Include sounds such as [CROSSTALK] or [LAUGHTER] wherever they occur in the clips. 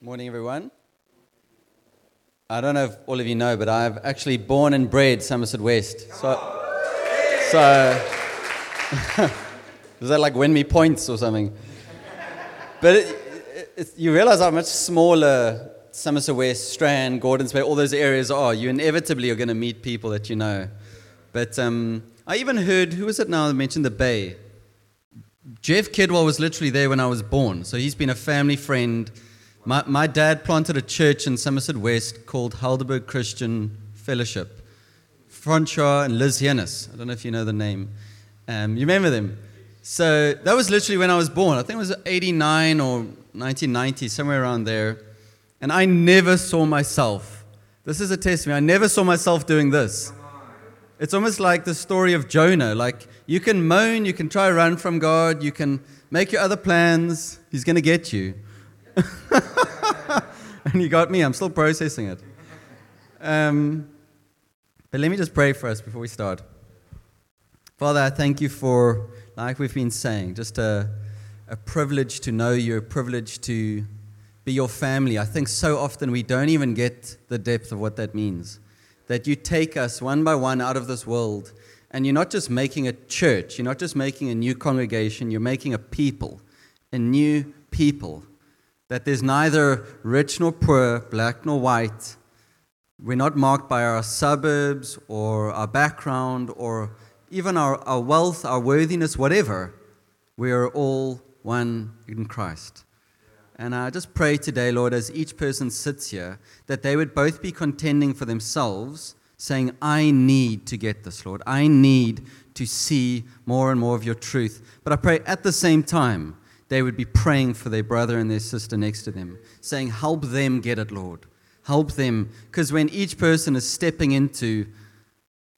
Morning, everyone. I don't know if all of you know, but I've actually born and bred Somerset West. So, so [LAUGHS] does that like win me points or something? But it, it, you realize how much smaller Somerset West, Strand, Gordons Bay, all those areas are. You inevitably are going to meet people that you know. But um, I even heard, who was it now that mentioned the Bay? Jeff Kidwell was literally there when I was born. So he's been a family friend my, my dad planted a church in Somerset West called Helderberg Christian Fellowship. Francois and Liz Heunis. I don't know if you know the name. Um, you remember them? So that was literally when I was born. I think it was 89 or 1990, somewhere around there. And I never saw myself. This is a testimony. I never saw myself doing this. It's almost like the story of Jonah. Like you can moan, you can try to run from God, you can make your other plans. He's going to get you. [LAUGHS] and you got me. I'm still processing it. Um, but let me just pray for us before we start. Father, I thank you for, like we've been saying, just a, a privilege to know you, a privilege to be your family. I think so often we don't even get the depth of what that means. That you take us one by one out of this world, and you're not just making a church, you're not just making a new congregation, you're making a people, a new people that there's neither rich nor poor, black nor white. We're not marked by our suburbs or our background or even our, our wealth, our worthiness, whatever. We are all one in Christ. And I just pray today, Lord, as each person sits here, that they would both be contending for themselves, saying, I need to get this, Lord. I need to see more and more of your truth. But I pray at the same time they would be praying for their brother and their sister next to them, saying, Help them get it, Lord. Help them. Because when each person is stepping into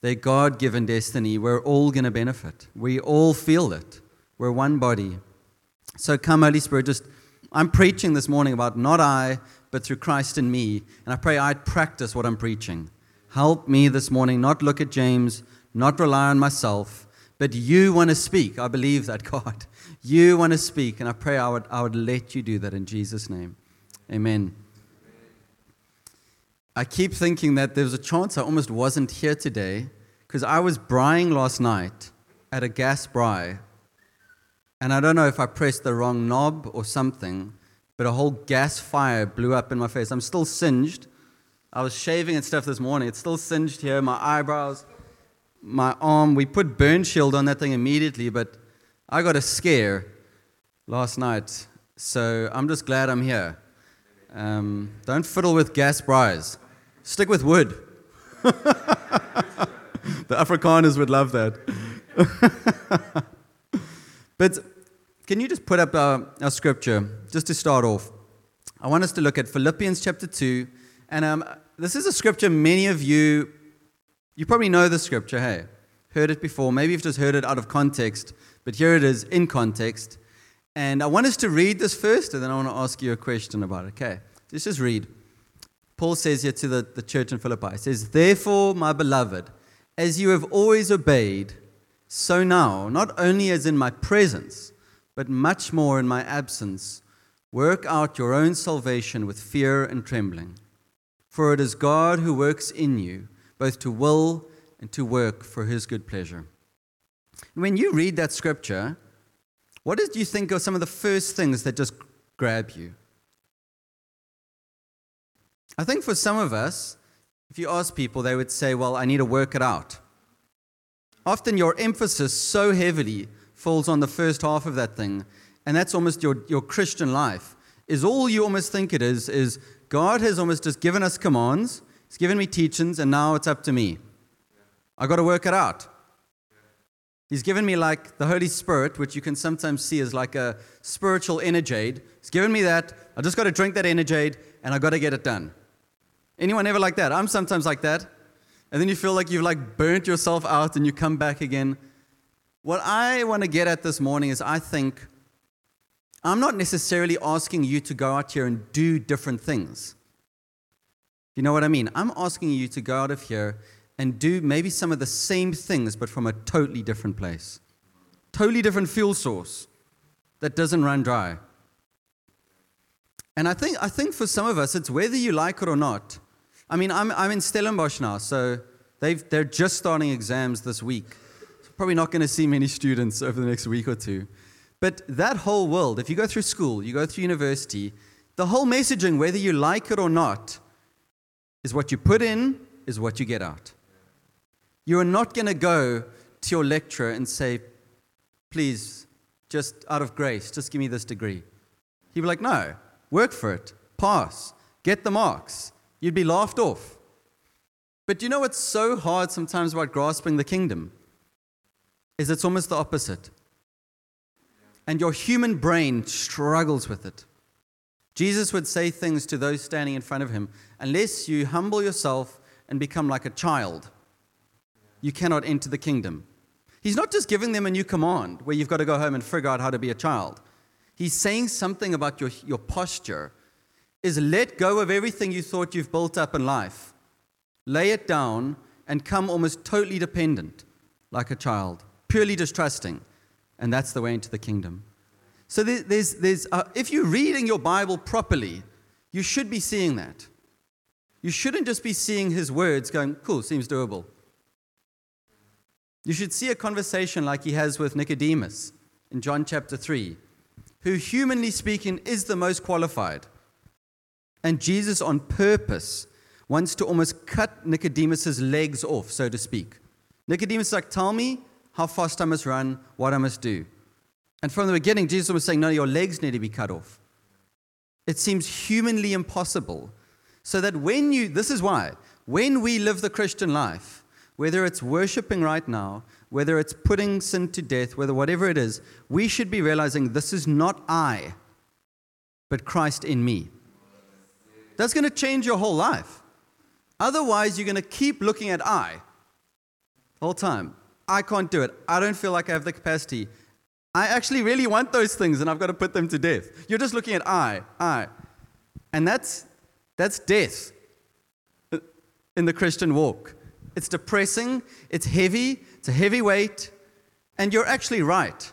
their God given destiny, we're all going to benefit. We all feel it. We're one body. So come, Holy Spirit, just, I'm preaching this morning about not I, but through Christ in me. And I pray I'd practice what I'm preaching. Help me this morning not look at James, not rely on myself, but you want to speak. I believe that, God. You want to speak, and I pray I would, I would let you do that in Jesus' name. Amen. I keep thinking that there was a chance I almost wasn't here today because I was braaiing last night at a gas braai. and I don't know if I pressed the wrong knob or something, but a whole gas fire blew up in my face. I'm still singed. I was shaving and stuff this morning. It's still singed here, my eyebrows, my arm. We put burn shield on that thing immediately, but I got a scare last night, so I'm just glad I'm here. Um, don't fiddle with gas braais, Stick with wood. [LAUGHS] the Afrikaners would love that. [LAUGHS] but can you just put up our, our, scripture just to start off? I want us to look at Philippians chapter 2. And um, this is a scripture many of you, you probably know the scripture, hey? Heard it before. Maybe you've just heard it out of context. But here it is in context. And I want us to read this first, and then I want to ask you a question about it. Okay, let's just read. Paul says here to the, the church in Philippi, he says, Therefore, my beloved, as you have always obeyed, so now, not only as in my presence, but much more in my absence, work out your own salvation with fear and trembling. For it is God who works in you, both to will and to work for his good pleasure. When you read that scripture, what did you think of some of the first things that just grab you? I think for some of us, if you ask people, they would say, Well, I need to work it out. Often your emphasis so heavily falls on the first half of that thing, and that's almost your, your Christian life. Is all you almost think it is, is God has almost just given us commands, He's given me teachings, and now it's up to me. I got to work it out. He's given me like the Holy Spirit, which you can sometimes see as like a spiritual energade. He's given me that. I just got to drink that energade and I got to get it done. Anyone ever like that? I'm sometimes like that. And then you feel like you've like burnt yourself out and you come back again. What I want to get at this morning is I think I'm not necessarily asking you to go out here and do different things. You know what I mean? I'm asking you to go out of here and do maybe some of the same things, but from a totally different place. Totally different fuel source that doesn't run dry. And I think, I think for some of us, it's whether you like it or not. I mean, I'm, I'm in Stellenbosch now, so they've, they're just starting exams this week. Probably not going to see many students over the next week or two. But that whole world, if you go through school, you go through university, the whole messaging, whether you like it or not, is what you put in, is what you get out. You are not going to go to your lecturer and say, please, just out of grace, just give me this degree. He'd be like, no, work for it, pass, get the marks. You'd be laughed off. But you know what's so hard sometimes about grasping the kingdom? Is it's almost the opposite. And your human brain struggles with it. Jesus would say things to those standing in front of him unless you humble yourself and become like a child, you cannot enter the kingdom. He's not just giving them a new command where you've got to go home and figure out how to be a child. He's saying something about your, your posture is let go of everything you thought you've built up in life, lay it down, and come almost totally dependent like a child, purely distrusting. And that's the way into the kingdom. So there's, there's, uh, if you're reading your Bible properly, you should be seeing that. You shouldn't just be seeing his words going, cool, seems doable. You should see a conversation like he has with Nicodemus in John chapter 3, who, humanly speaking, is the most qualified. And Jesus, on purpose, wants to almost cut Nicodemus's legs off, so to speak. Nicodemus is like, Tell me how fast I must run, what I must do. And from the beginning, Jesus was saying, No, your legs need to be cut off. It seems humanly impossible. So that when you, this is why, when we live the Christian life, whether it's worshiping right now, whether it's putting sin to death, whether whatever it is, we should be realizing this is not I, but Christ in me. That's going to change your whole life. Otherwise, you're going to keep looking at I the whole time. I can't do it. I don't feel like I have the capacity. I actually really want those things and I've got to put them to death. You're just looking at I, I. And that's, that's death in the Christian walk. It's depressing, it's heavy, it's a heavy weight, and you're actually right.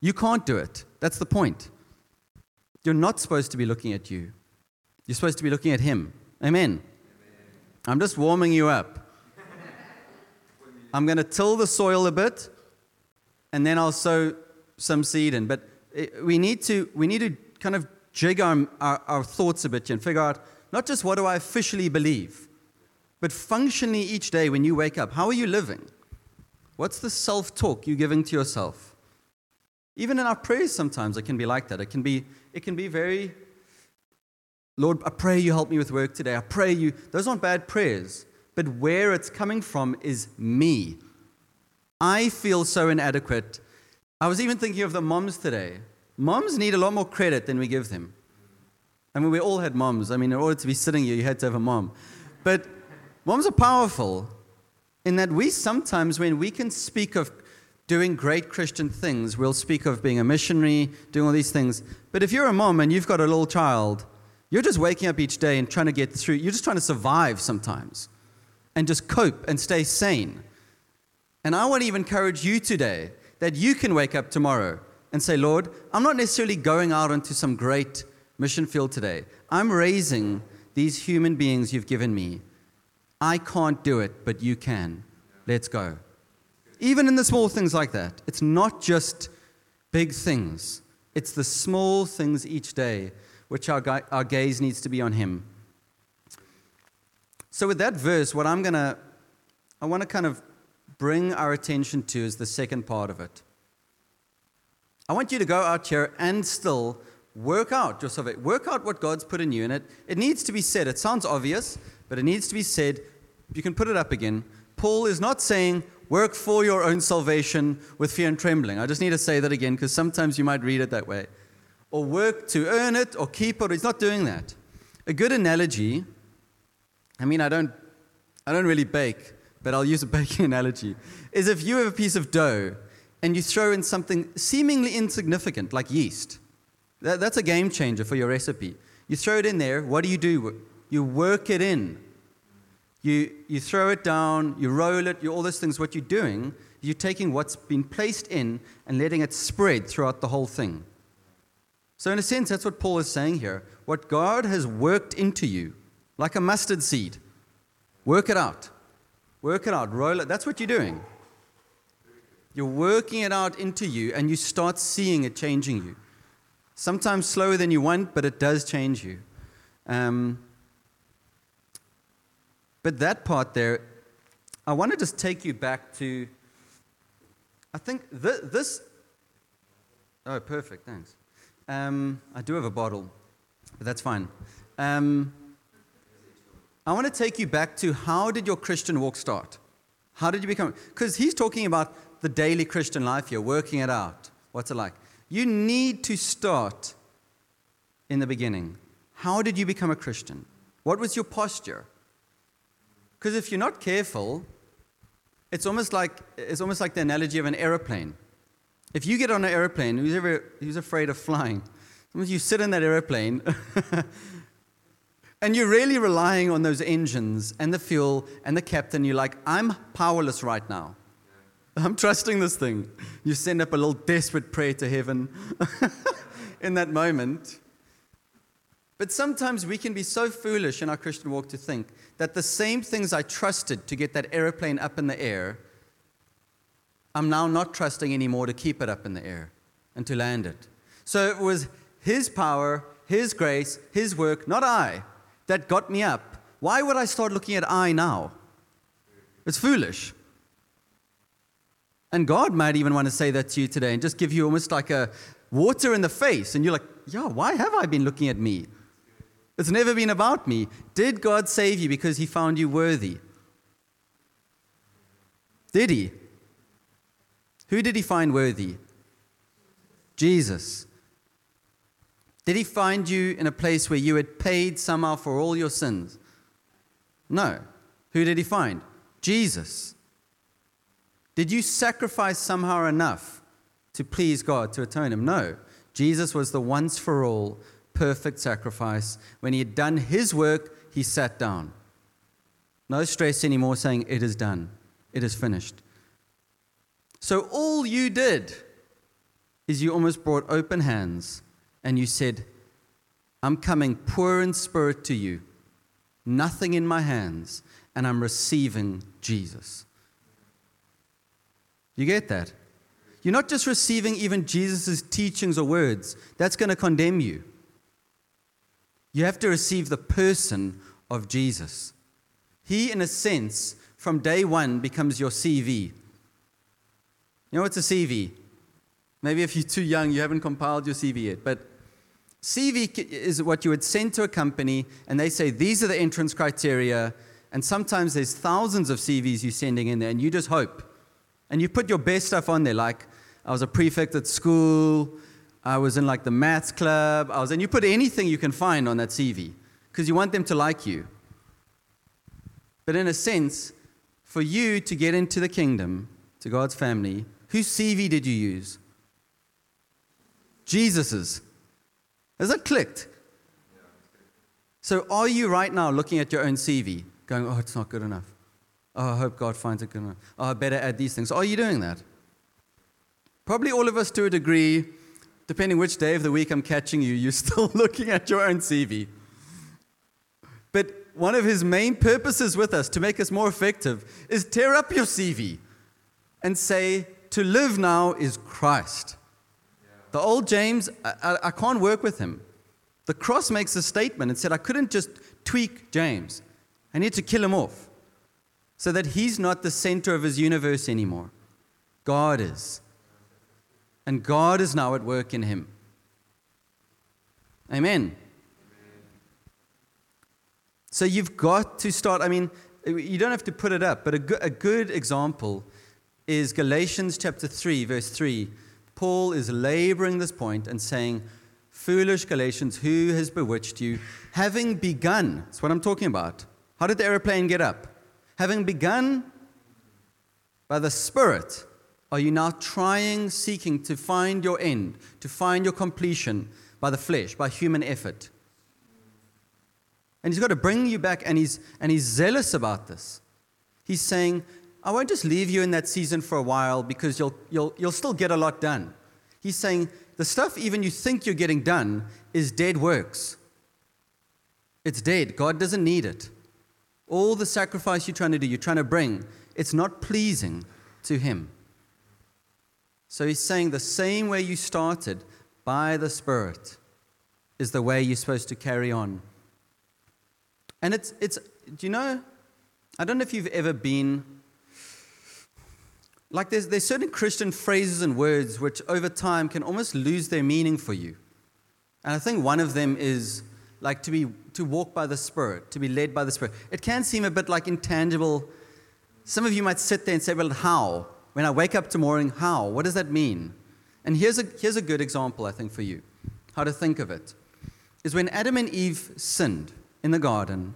You can't do it. That's the point. You're not supposed to be looking at you. You're supposed to be looking at Him. Amen. Amen. I'm just warming you up. I'm going to till the soil a bit, and then I'll sow some seed in. But eh, we need to, we need to kind of jig our, our, our thoughts a bit and figure out not just what do I officially believe, but functionally each day when you wake up, how are you living? What's the self talk you're giving to yourself? Even in our prayers, sometimes it can be like that. It can be, it can be very Lord, I pray you help me with work today. I pray you. Those aren't bad prayers, but where it's coming from is me. I feel so inadequate. I was even thinking of the moms today. Moms need a lot more credit than we give them. I mean, we all had moms. I mean, in order to be sitting here, you had to have a mom. But moms are powerful in that we sometimes, when we can speak of doing great Christian things, we'll speak of being a missionary, doing all these things. But if you're a mom and you've got a little child, you're just waking up each day and trying to get through. You're just trying to survive sometimes and just cope and stay sane. And I want to even encourage you today that you can wake up tomorrow and say, Lord, I'm not necessarily going out into some great mission field today. I'm raising these human beings you've given me. I can't do it, but you can. Let's go. Even in the small things like that, it's not just big things, it's the small things each day which our, our gaze needs to be on Him. So, with that verse, what I'm going to, I want to kind of bring our attention to is the second part of it. I want you to go out here and still work out salvation. Work out what God's put in you. And it, it needs to be said. It sounds obvious, but it needs to be said. You can put it up again. Paul is not saying work for your own salvation with fear and trembling. I just need to say that again because sometimes you might read it that way or work to earn it or keep it. He's not doing that. A good analogy, I mean, I don't, I don't really bake, but I'll use a [LAUGHS] baking analogy, is if you have a piece of dough and you throw in something seemingly insignificant like yeast, that, that's a game changer for your recipe. You throw it in there, what do you do? You work it in. You, you throw it down, you roll it, you, all those things. What you're doing, you're taking what's been placed in and letting it spread throughout the whole thing. So, in a sense, that's what Paul is saying here. What God has worked into you, like a mustard seed, work it out. Work it out. Roll it. That's what you're doing. You're working it out into you, and you start seeing it changing you. Sometimes slower than you want, but it does change you. Um, but that part there, I want to just take you back to, I think th- this, oh, perfect, thanks. Um, I do have a bottle, but that's fine. Um, I want to take you back to how did your Christian walk start? How did you become? Because he's talking about the daily Christian life here, working it out. What's it like? You need to start in the beginning. How did you become a Christian? What was your posture? Because if you're not careful, it's almost like it's almost like the analogy of an aeroplane. If you get on an airplane, who's ever who's afraid of flying? Sometimes you sit in that airplane [LAUGHS] and you're really relying on those engines and the fuel and the captain. You're like, I'm powerless right now. I'm trusting this thing. You send up a little desperate prayer to heaven [LAUGHS] in that moment. But sometimes we can be so foolish in our Christian walk to think that the same things I trusted to get that airplane up in the air, I'm now not trusting anymore to keep it up in the air and to land it. So it was His power, His grace, His work, not I, that got me up. Why would I start looking at I now? It's foolish. And God might even want to say that to you today and just give you almost like a water in the face. And you're like, yeah, why have I been looking at me? It's never been about me. Did God save you because he found you worthy? Did he? Who did he find worthy? Jesus. Did he find you in a place where you had paid somehow for all your sins? No. Who did he find? Jesus. Did you sacrifice somehow enough to please God, to atone Him? No. Jesus was the once for all perfect sacrifice. When He had done His work, He sat down. No stress anymore saying, It is done, it is finished. So all you did is you almost brought open hands and you said, I'm coming poor in spirit to you, nothing in my hands, and I'm receiving Jesus. You get that? You're not just receiving even Jesus' teachings or words, that's going to condemn you. You have to receive the person of Jesus. He, in a sense, from day one becomes your CV. You know what's a CV? Maybe if you're too young, you haven't compiled your CV yet. But CV is what you would send to a company, and they say, These are the entrance criteria. And sometimes there's thousands of CVs you're sending in there, and you just hope and you put your best stuff on there, like I was a prefect at school, I was in like the maths club, I was, and you put anything you can find on that CV because you want them to like you. But in a sense, for you to get into the kingdom, to God's family, whose CV did you use? Jesus's. Has that clicked? So are you right now looking at your own CV, going, oh, it's not good enough? Oh, I hope God finds it good enough. Oh, I better add these things. Are you doing that? Probably all of us to a degree, depending which day of the week I'm catching you, you're [LAUGHS] still looking at your own CV. But one of his main purposes with us to make us more effective is tear up your CV and say, to live now is Christ. The old James, I, I, I can't work with him. The cross makes a statement and said, I couldn't just tweak James. I need to kill him off so that he's not the center of his universe anymore. God is. And God is now at work in him. Amen. So you've got to start. I mean, you don't have to put it up, but a good, a good example is Galatians chapter 3, verse 3. Paul is laboring this point and saying, Foolish Galatians, who has bewitched you? Having begun, that's what I'm talking about. How did the airplane get up? Having begun by the Spirit, are you now trying, seeking to find your end, to find your completion by the flesh, by human effort? And he's got to bring you back, and he's, and he's zealous about this. He's saying, I won't just leave you in that season for a while because you'll, you'll, you'll still get a lot done. He's saying, the stuff even you think you're getting done is dead works. It's dead. God doesn't need it. All the sacrifice you're trying to do, you're trying to bring, it's not pleasing to Him. So He's saying the same way you started by the Spirit is the way you're supposed to carry on. And it's, it's do you know, I don't know if you've ever been, like there's, there's certain Christian phrases and words which over time can almost lose their meaning for you. And I think one of them is like to be to walk by the Spirit, to be led by the Spirit. It can seem a bit like intangible. Some of you might sit there and say, Well, how? When I wake up tomorrow, how? What does that mean? And here's a, here's a good example, I think, for you, how to think of it. Is when Adam and Eve sinned in the garden,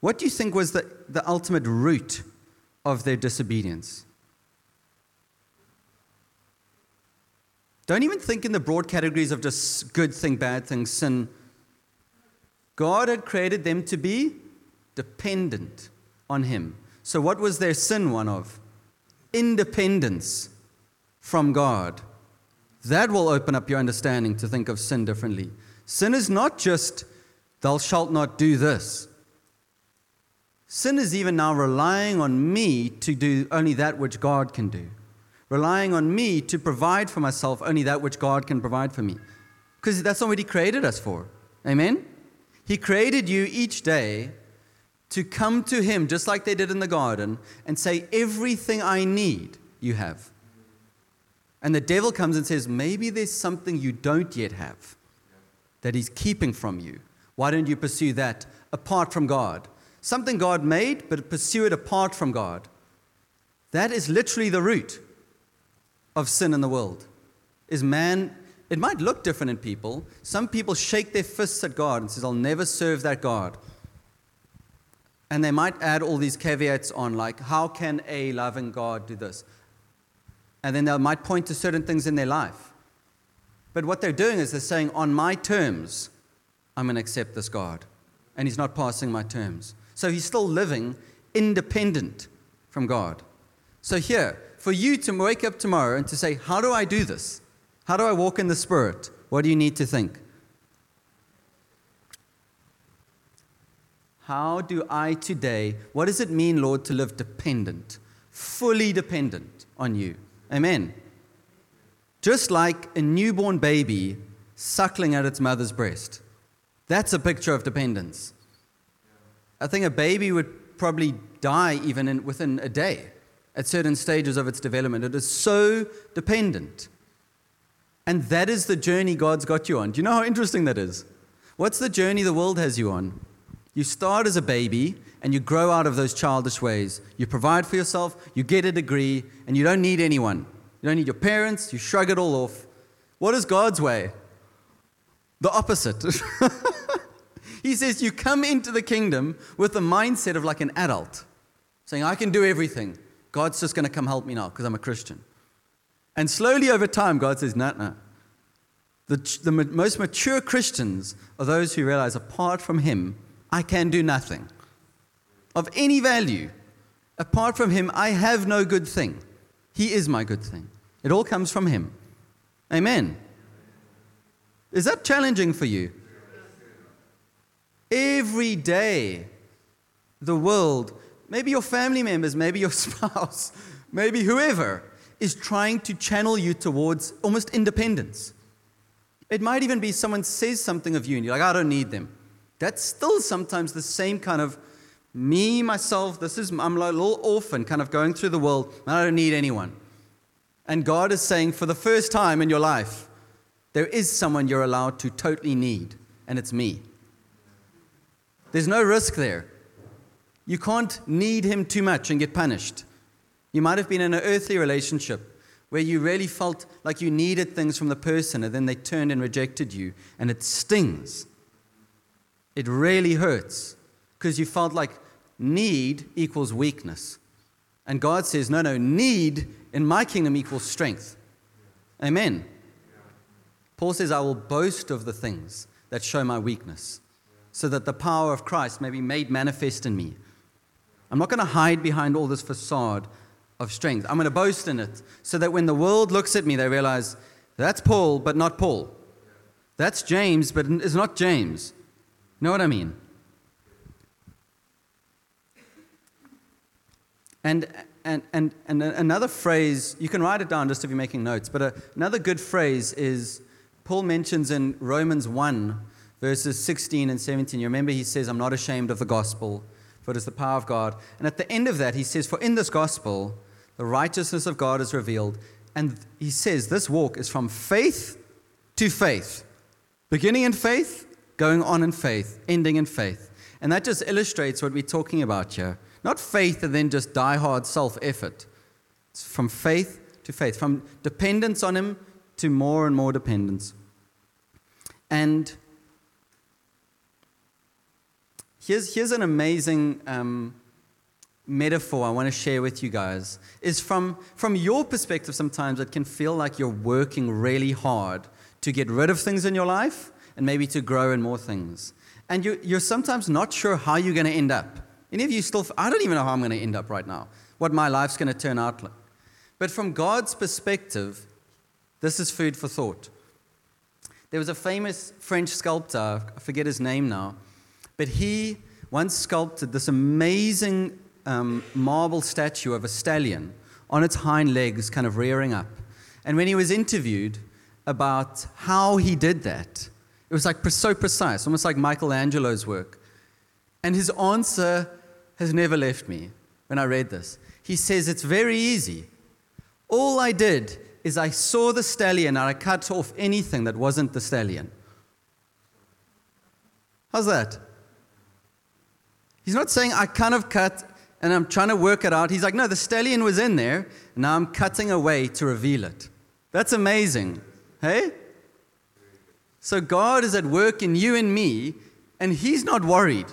what do you think was the, the ultimate root of their disobedience? Don't even think in the broad categories of just good thing, bad thing, sin. God had created them to be dependent on Him. So, what was their sin one of? Independence from God. That will open up your understanding to think of sin differently. Sin is not just, thou shalt not do this. Sin is even now relying on me to do only that which God can do, relying on me to provide for myself only that which God can provide for me. Because that's not what He created us for. Amen? He created you each day to come to Him, just like they did in the garden, and say, Everything I need, you have. And the devil comes and says, Maybe there's something you don't yet have that he's keeping from you. Why don't you pursue that apart from God? Something God made, but pursue it apart from God. That is literally the root of sin in the world. Is man it might look different in people. Some people shake their fists at God and says, "I'll never serve that God." And they might add all these caveats on like, "How can a loving God do this?" And then they might point to certain things in their life. But what they're doing is they're saying, on my terms, I'm going to accept this God. And he's not passing my terms. So he's still living independent from God. So, here, for you to wake up tomorrow and to say, How do I do this? How do I walk in the Spirit? What do you need to think? How do I today, what does it mean, Lord, to live dependent, fully dependent on you? Amen. Just like a newborn baby suckling at its mother's breast. That's a picture of dependence. I think a baby would probably die even in, within a day at certain stages of its development. It is so dependent. And that is the journey God's got you on. Do you know how interesting that is? What's the journey the world has you on? You start as a baby and you grow out of those childish ways. You provide for yourself, you get a degree, and you don't need anyone. You don't need your parents, you shrug it all off. What is God's way? The opposite. [LAUGHS] he says you come into the kingdom with the mindset of like an adult, saying, I can do everything. God's just going to come help me now because I'm a Christian. And slowly over time, God says, no, no. The, the most mature Christians are those who realize apart from Him, I can do nothing of any value. Apart from Him, I have no good thing. He is my good thing. It all comes from Him. Amen. Is that challenging for you? Every day, the world, maybe your family members, maybe your [LAUGHS] spouse, maybe whoever, is trying to channel you towards almost independence. It might even be someone says something of you and you're like, I don't need them. That's still sometimes the same kind of me, myself, this is, I'm like a little orphan kind of going through the world, and I don't need anyone. And God is saying, for the first time in your life, there is someone you're allowed to totally need, and it's me. There's no risk there. You can't need him too much and get punished. You might have been in an earthly relationship where you really felt like you needed things from the person and then they turned and rejected you, and it stings. It really hurts because you felt like need equals weakness. And God says, no, no, need in my kingdom equals strength. Amen. Paul says, I will boast of the things that show my weakness, so that the power of Christ may be made manifest in me. I'm not going to hide behind all this facade of strength. I'm going to boast in it so that when the world looks at me, they realize That's Paul, but not Paul. That's James, but it's not James. Know what I mean? And, and, and, and another phrase, you can write it down just if you're making notes, but a, another good phrase is Paul mentions in Romans 1, verses 16 and 17. You remember he says, I'm not ashamed of the gospel, for it is the power of God. And at the end of that, he says, For in this gospel, the righteousness of God is revealed. And he says, This walk is from faith to faith, beginning in faith, going on in faith, ending in faith. And that just illustrates what we're talking about here. Not faith and then just die hard self effort. It's from faith to faith, from dependence on Him to more and more dependence. And here's, here's an amazing um, metaphor I want to share with you guys. Is from, from your perspective, sometimes it can feel like you're working really hard to get rid of things in your life and maybe to grow in more things. And you, you're sometimes not sure how you're going to end up. Any of you still, I don't even know how I'm going to end up right now, what my life's going to turn out like. But from God's perspective, this is food for thought. There was a famous French sculptor, I forget his name now, but he once sculpted this amazing um, marble statue of a stallion on its hind legs, kind of rearing up. And when he was interviewed about how he did that, it was like so precise, almost like Michelangelo's work. And his answer has never left me when I read this. He says, It's very easy. All I did is I saw the stallion and I cut off anything that wasn't the stallion. How's that? He's not saying I kind of cut and I'm trying to work it out. He's like, no, the stallion was in there. Now I'm cutting away to reveal it. That's amazing. Hey? So God is at work in you and me, and He's not worried.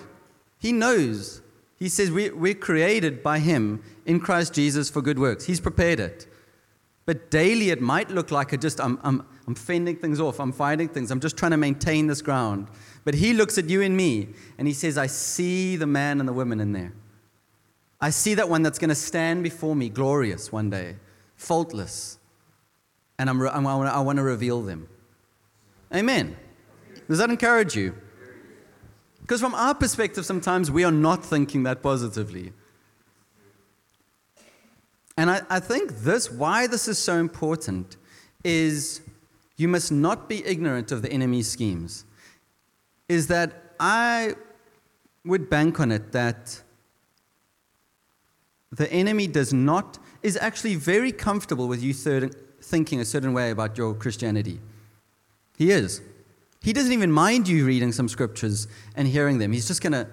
He knows he says we, we're created by Him in Christ Jesus for good works. He's prepared it. But daily it might look like it just, I'm, I'm, I'm fending things off, I'm fighting things, I'm just trying to maintain this ground. But He looks at you and me and He says, I see the man and the woman in there. I see that one that's going to stand before me glorious one day, faultless. And I'm, I want to reveal them. Amen. Does that encourage you? Because from our perspective, sometimes we are not thinking that positively. And I, I think this, why this is so important, is you must not be ignorant of the enemy's schemes. Is that I would bank on it that the enemy does not, is actually very comfortable with you thinking a certain way about your Christianity. He is. He doesn't even mind you reading some scriptures and hearing them. He's just going to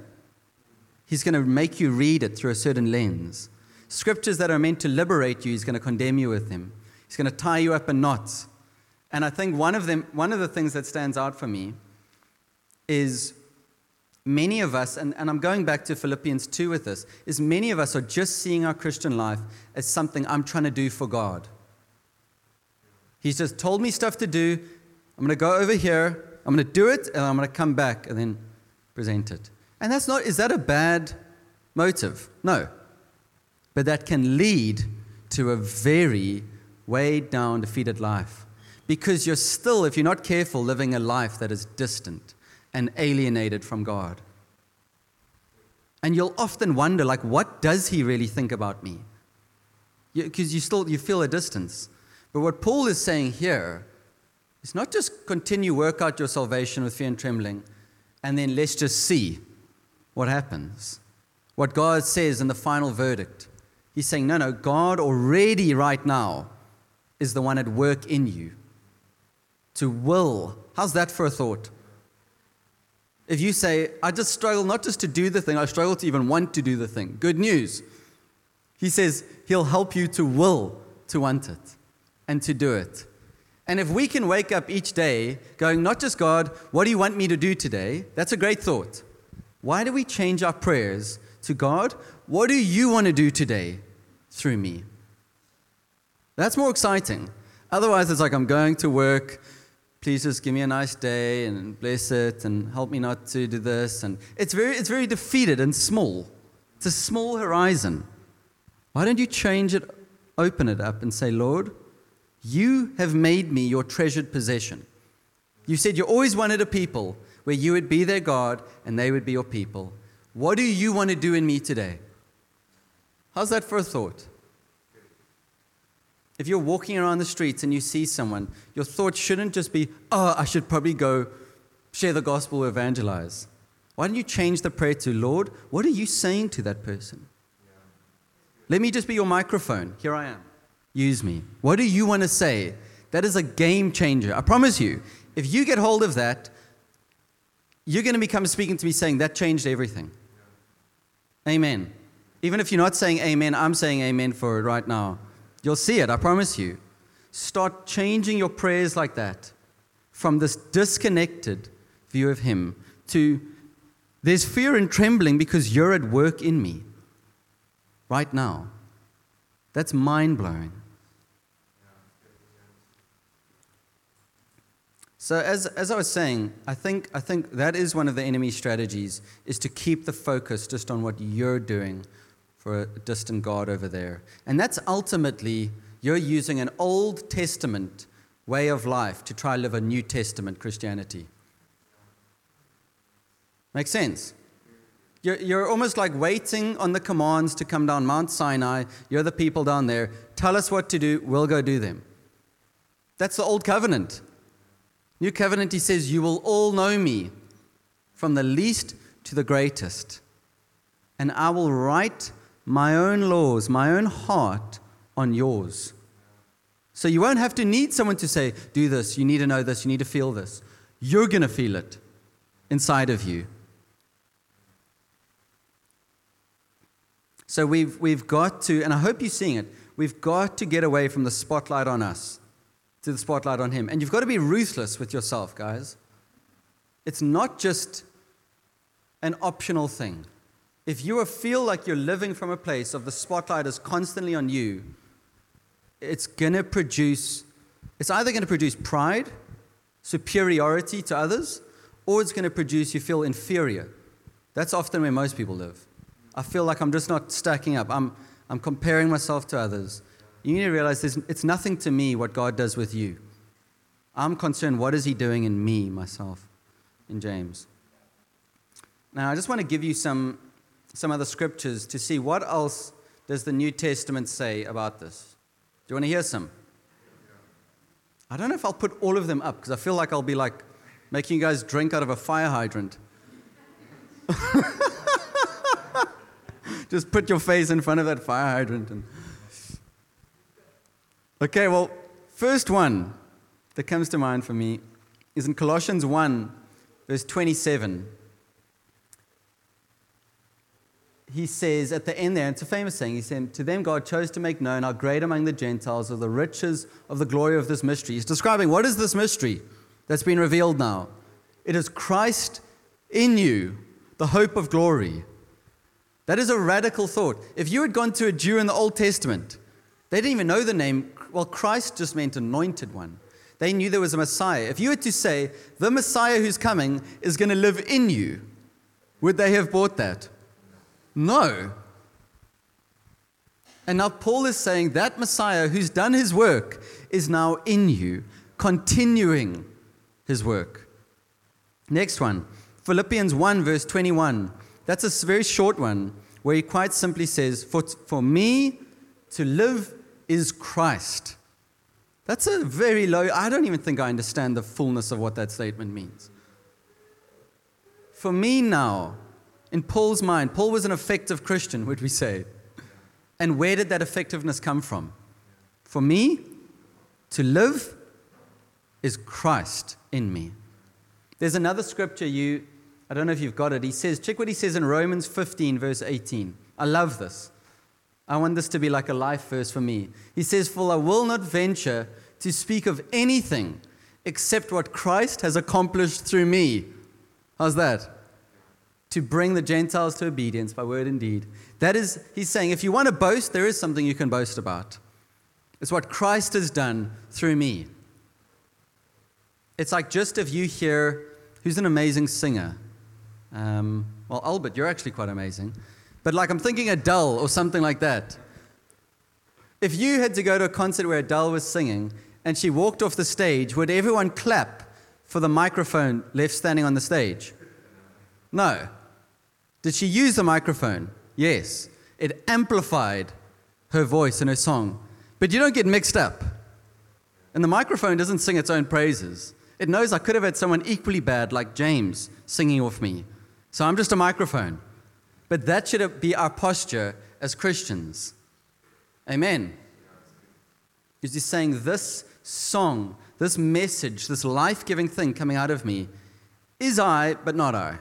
He's going to make you read it through a certain lens. Scriptures that are meant to liberate you, he's going to condemn you with them. He's going to tie you up in knots. And I think one of them one of the things that stands out for me is many of us, and, and I'm going back to Philippians 2 with this, is many of us are just seeing our Christian life as something I'm trying to do for God. He's just told me stuff to do. I'm going to go over here. I'm going to do it and I'm going to come back and then present it. And that's not, is that a bad motive? No. But that can lead to a very weighed down, defeated life. Because you're still, if you're not careful, living a life that is distant and alienated from God. And you'll often wonder, like, what does he really think about me? Because you, you still you feel a distance. But what Paul is saying here it's not just continue work out your salvation with fear and trembling, and then let's just see what happens. What God says in the final verdict. He's saying, no, no, God already right now is the one at work in you to will. How's that for a thought? If you say, I just struggle not just to do the thing, I struggle to even want to do the thing. Good news. He says he'll help you to will to want it and to do it. And if we can wake up each day going, not just God, what do you want me to do today? That's a great thought. Why do we change our prayers to God, what do you want to do today through me? That's more exciting. Otherwise, it's like I'm going to work. Please just give me a nice day and bless it and help me not to do this. And it's very, it's very defeated and small. It's a small horizon. Why don't you change it, open it up, and say, Lord, You have made me your treasured possession. You said you always wanted a people where you would be their God and they would be your people. What do you want to do in me today? How's that for a thought? If you're walking around the streets and you see someone, your thought shouldn't just be, oh, I should probably go share the gospel, evangelize. Why don't you change the prayer to, Lord, what are you saying to that person? Let me just be your microphone. Here I am. Use me. What do you want to say? That is a game changer. I promise you. If you get hold of that, you're going to become speaking to me saying, That changed everything. Amen. Even if you're not saying amen, I'm saying amen for it right now. You'll see it, I promise you. Start changing your prayers like that from this disconnected view of Him to there's fear and trembling because you're at work in me right now. That's mind blowing. So as, as I was saying, I think, I think that is one of the enemy's strategies, is to keep the focus just on what you're doing for a distant God over there. And that's ultimately, you're using an Old Testament way of life to try to live a New Testament Christianity. Make sense? You're, you're almost like waiting on the commands to come down Mount Sinai. You're the people down there. Tell us what to do, we'll go do them. That's the Old Covenant. New covenant, he says, You will all know me, from the least to the greatest. And I will write my own laws, my own heart on yours. So you won't have to need someone to say, Do this, you need to know this, you need to feel this. You're going to feel it inside of you. So we've, we've got to, and I hope you're seeing it, we've got to get away from the spotlight on us to the spotlight on Him. And you've got to be ruthless with yourself, guys. It's not just an optional thing. If you feel like you're living from a place of the spotlight is constantly on you, it's going to produce, it's either going to produce pride, superiority to others, or it's going to produce you feel inferior. That's often where most people live. I feel like I'm just not stacking up. I'm, I'm comparing myself to others. You need to realize it's nothing to me what God does with you. I'm concerned, what is He doing in me, myself, in James? Now, I just want to give you some, some other scriptures to see what else does the New Testament say about this. Do you want to hear some? I don't know if I'll put all of them up because I feel like I'll be like making you guys drink out of a fire hydrant. [LAUGHS] Just put your face in front of that fire hydrant and Okay, well, first one that comes to mind for me is in Colossians 1, verse 27. He says at the end there, it's a famous saying, he said, To them God chose to make known how great among the Gentiles are the riches of the glory of this mystery. He's describing what is this mystery that's been revealed now? It is Christ in you, the hope of glory. That is a radical thought. If you had gone to a Jew in the Old Testament, they didn't even know the name well, Christ just meant anointed one. They knew there was a Messiah. If you were to say, the Messiah who's coming is going to live in you, would they have bought that? No. And now Paul is saying that Messiah who's done his work is now in you, continuing his work. Next one, Philippians 1, verse 21. That's a very short one where he quite simply says, For, for me to live is Christ. That's a very low, I don't even think I understand the fullness of what that statement means. For me now, in Paul's mind, Paul was an effective Christian, would we say? And where did that effectiveness come from? For me, to live is Christ in me. There's another scripture you, I don't know if you've got it. He says, check what he says in Romans 15, verse 18. I love this. I want this to be like a life verse for me. He says, For I will not venture to speak of anything except what Christ has accomplished through me. How's that? To bring the Gentiles to obedience by word and deed. That is, he's saying, if you want to boast, there is something you can boast about. It's what Christ has done through me. It's like just if you hear, who's an amazing singer? Um, well, Albert, you're actually quite amazing but like I'm thinking Adele or something like that. If you had to go to a concert where Adele was singing and she walked off the stage, would everyone clap for the microphone left standing on the stage? No. Did she use the microphone? Yes. It amplified her voice and her song. But you don't get mixed up. And the microphone doesn't sing its own praises. It knows I could have had someone equally bad, like James, singing off me. So I'm just a microphone. But that should be our posture as Christians. Amen. Is he saying this song, this message, this life giving thing coming out of me is I, but not I.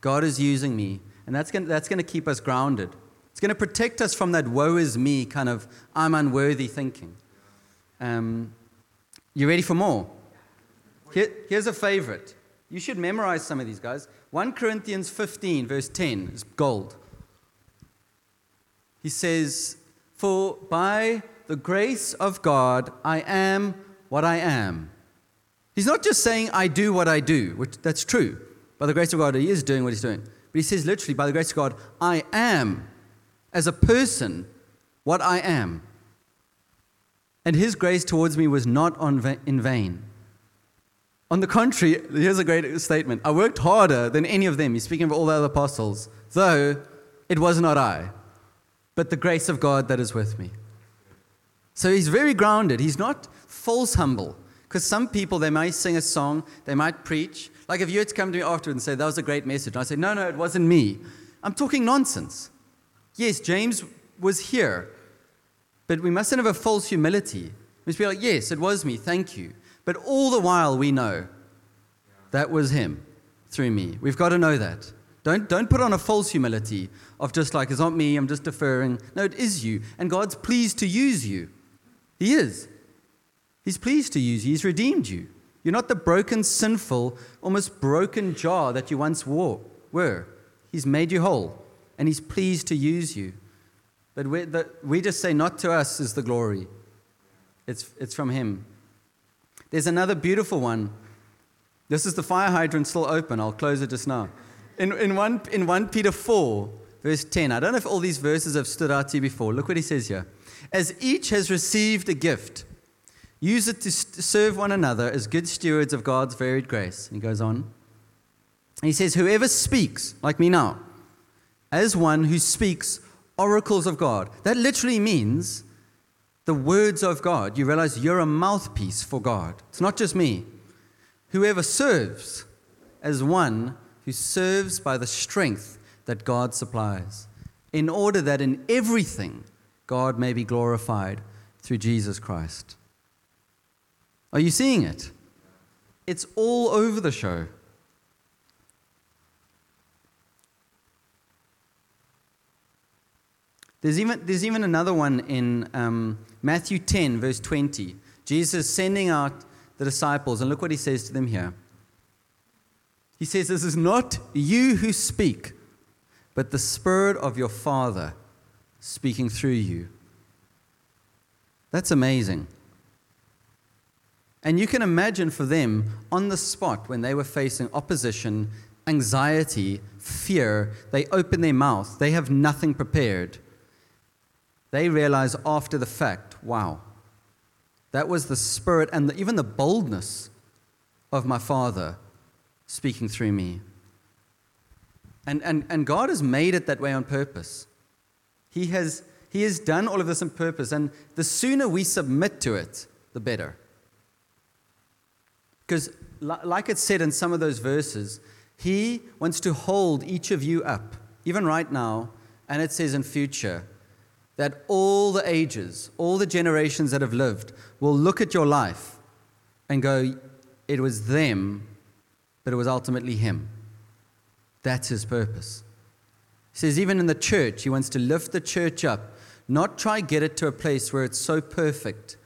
God is using me. And that's going that's to keep us grounded. It's going to protect us from that woe is me kind of I'm unworthy thinking. Um, you ready for more? Here, here's a favorite. You should memorize some of these guys. 1 Corinthians 15, verse 10 is gold. He says, For by the grace of God I am what I am. He's not just saying I do what I do, which that's true. By the grace of God, he is doing what he's doing. But he says literally, by the grace of God, I am, as a person, what I am. And his grace towards me was not in vain. On the contrary, here's a great statement I worked harder than any of them. He's speaking of all the other apostles, though it was not I, but the grace of God that is with me. So he's very grounded. He's not false humble. Because some people, they might sing a song, they might preach. Like if you had to come to me afterwards and say, that was a great message. And I say, no, no, it wasn't me. I'm talking nonsense. Yes, James was here. But we mustn't have a false humility. We must be like, yes, it was me, thank you. But all the while we know that was him through me. We've got to know that. Don't, don't put on a false humility of just like, it's not me, I'm just deferring. No, it is you. And God's pleased to use you. He is. He's pleased to use you. He's redeemed you. You're not the broken, sinful, almost broken jar that you once wore, were. He's made you whole, and He's pleased to use you. But we, the, we just say, not to us is the glory, it's, it's from Him. There's another beautiful one. This is the fire hydrant still open. I'll close it just now. In, in, one, in 1 Peter 4, verse 10, I don't know if all these verses have stood out to you before. Look what he says here. As each has received a gift, use it to serve one another as good stewards of God's varied grace. He goes on. He says, Whoever speaks, like me now, as one who speaks oracles of God. That literally means the words of God. You realize you're a mouthpiece for God. It's not just me. Whoever serves as one who serves by the strength that God supplies, in order that in everything God may be glorified through Jesus Christ. Are you seeing it? It's all over the show. There's even, there's even another one in um, Matthew 10, verse 20. Jesus is sending out the disciples, and look what he says to them here. He says, This is not you who speak, but the Spirit of your Father speaking through you. That's amazing. And you can imagine for them on the spot when they were facing opposition, anxiety, fear, they open their mouth, they have nothing prepared. They realize after the fact, wow, that was the spirit and the, even the boldness of my Father speaking through me. And, and, and God has made it that way on purpose. He has, he has done all of this on purpose, and the sooner we submit to it, the better. Because, like it said in some of those verses, He wants to hold each of you up, even right now, and it says in future, that all the ages, all the generations that have lived, will look at your life and go, it was them, but it was ultimately Him. That's His purpose. He says, even in the church, he wants to lift the church up, not try get it to a place where it's so perfect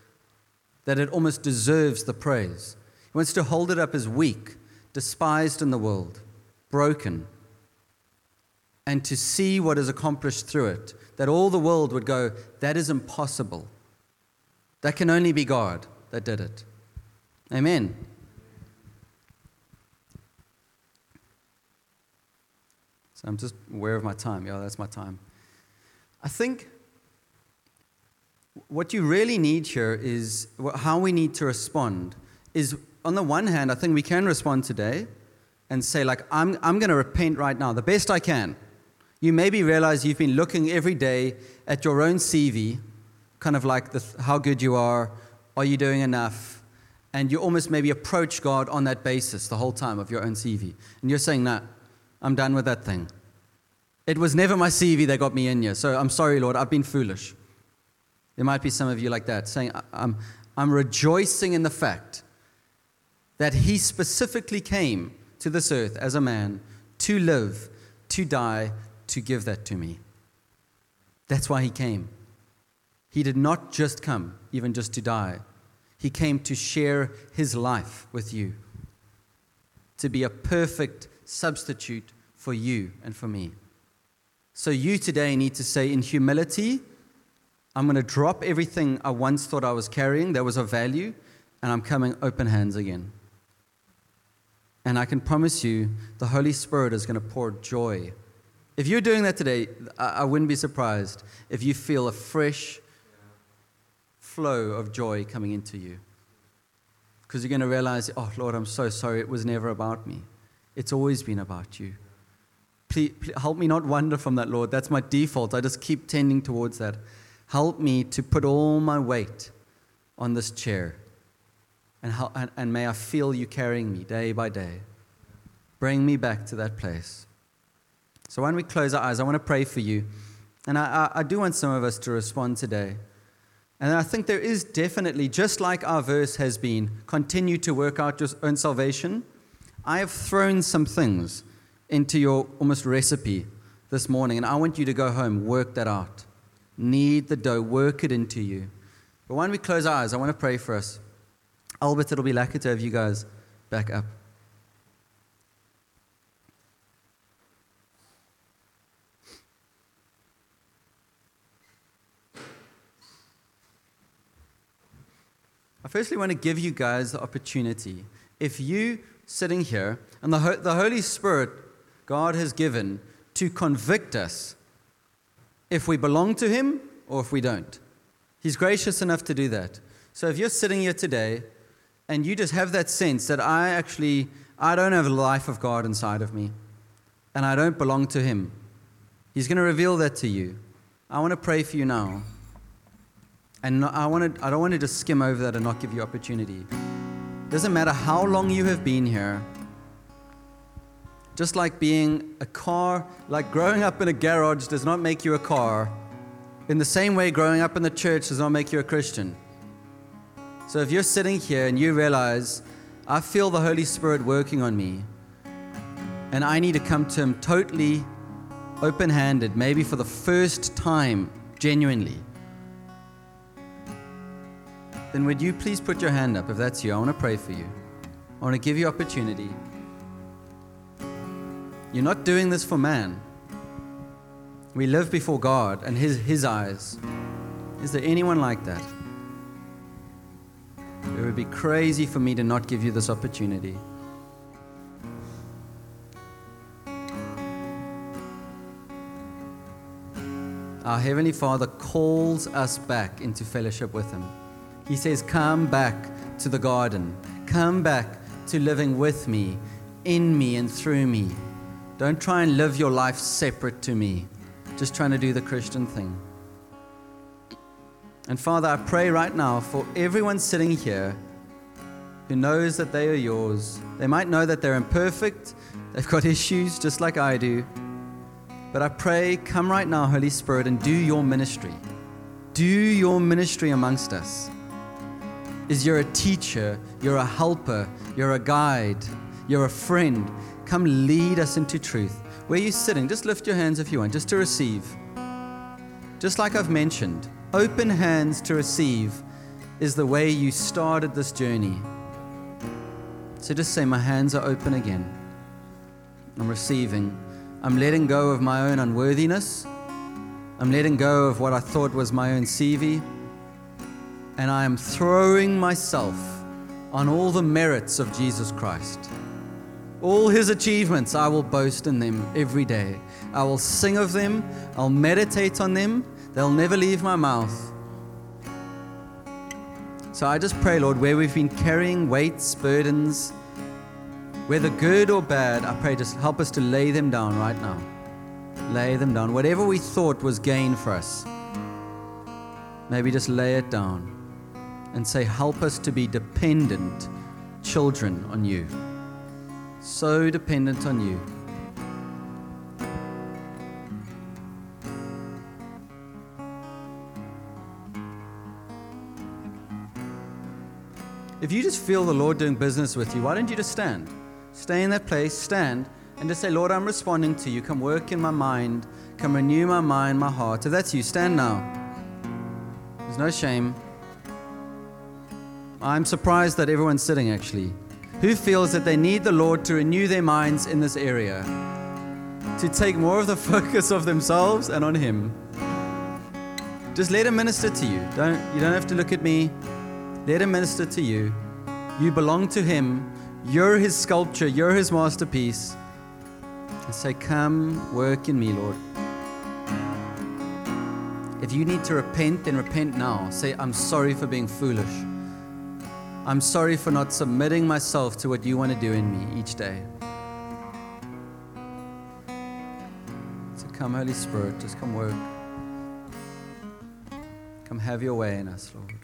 that it almost deserves the praise. He wants to hold it up as weak, despised in the world, broken, and to see what is accomplished through it, that all the world would go, that is impossible. That can only be God that did it. Amen. So I'm just aware of my time. Yeah, that's my time. I think what you really need here is how we need to respond. Is on the one hand, I think we can respond today and say, like, I'm, I'm going to repent right now, the best I can. You maybe realize you've been looking every day at your own CV, kind of like the, how good you are, are you doing enough? And you almost maybe approach God on that basis the whole time of your own CV. And you're saying, nah, I'm done with that thing. It was never my CV that got me in here. So I'm sorry, Lord, I've been foolish. There might be some of you like that, saying, I'm, I'm rejoicing in the fact that He specifically came to this earth as a man to live, to die, to give that to me. That's why He came. He did not just come, even just to die. He came to share His life with you, to be a perfect substitute for you and for me. So you today need to say, in humility, I'm going to drop everything I once thought I was carrying that was of value, and I'm coming open hands again. And I can promise you, the Holy Spirit is going to pour joy. If you're doing that today, I wouldn't be surprised if you feel a fresh flow of joy coming into you. Because you're going to realize, oh, Lord, I'm so sorry. It was never about me, it's always been about you. Please, please, help me not wander from that, Lord. That's my default. I just keep tending towards that. Help me to put all my weight on this chair. And, how, and, and may I feel you carrying me day by day. Bring me back to that place. So when we close our eyes, I want to pray for you. And I, I, I do want some of us to respond today. And I think there is definitely, just like our verse has been, continue to work out your own salvation. I have thrown some things into your almost recipe this morning, and I want you to go home, work that out. Knead the dough, work it into you. But when we close our eyes, I want to pray for us. Albert, it'll be lucky to have you guys back up. I firstly want to give you guys the opportunity. If you sitting here and the, the Holy Spirit God has given to convict us if we belong to Him or if we don't. He's gracious enough to do that. So if you're sitting here today and you just have that sense that I actually I don't have the life of God inside of me and I don't belong to Him, He's going to reveal that to you. I want to pray for you now. And I, want to, I don't want to just skim over that and not give you opportunity. Doesn't matter how long you have been here, just like being a car, like growing up in a garage does not make you a car. In the same way, growing up in the church does not make you a Christian. So if you're sitting here and you realize, I feel the Holy Spirit working on me, and I need to come to Him totally open handed, maybe for the first time, genuinely, then would you please put your hand up if that's you? I want to pray for you. I want to give you opportunity. You're not doing this for man. We live before God and his, his eyes. Is there anyone like that? It would be crazy for me to not give you this opportunity. Our Heavenly Father calls us back into fellowship with Him. He says, Come back to the garden. Come back to living with me, in me, and through me. Don't try and live your life separate to me, just trying to do the Christian thing. And Father, I pray right now for everyone sitting here who knows that they are yours. They might know that they're imperfect, they've got [LAUGHS] issues just like I do. But I pray, come right now, Holy Spirit, and do your ministry. Do your ministry amongst us. Is you're a teacher, you're a helper, you're a guide, you're a friend, Come lead us into truth. Where are you're sitting, just lift your hands if you want, just to receive. Just like I've mentioned, open hands to receive is the way you started this journey. So just say, My hands are open again. I'm receiving. I'm letting go of my own unworthiness. I'm letting go of what I thought was my own CV. And I am throwing myself on all the merits of Jesus Christ. All his achievements, I will boast in them every day. I will sing of them, I'll meditate on them, they'll never leave my mouth. So I just pray, Lord, where we've been carrying weights, burdens, whether good or bad, I pray just help us to lay them down right now. Lay them down. Whatever we thought was gain for us, maybe just lay it down and say, Help us to be dependent children on you. So dependent on you. If you just feel the Lord doing business with you, why don't you just stand? Stay in that place, stand, and just say, Lord, I'm responding to you. Come work in my mind. Come renew my mind, my heart. If that's you, stand now. There's no shame. I'm surprised that everyone's sitting actually. Who feels that they need the Lord to renew their minds in this area? To take more of the [LAUGHS] focus of themselves and on Him. Just let Him minister to you. Don't, you don't have to look at me. Let Him minister to you. You belong to Him. You're His sculpture. You're His masterpiece. And say, Come, work in me, Lord. If you need to repent, then repent now. Say, I'm sorry for being foolish. I'm sorry for not submitting myself to what you want to do in me each day. So come, Holy Spirit, just come work. Come have your way in us, Lord.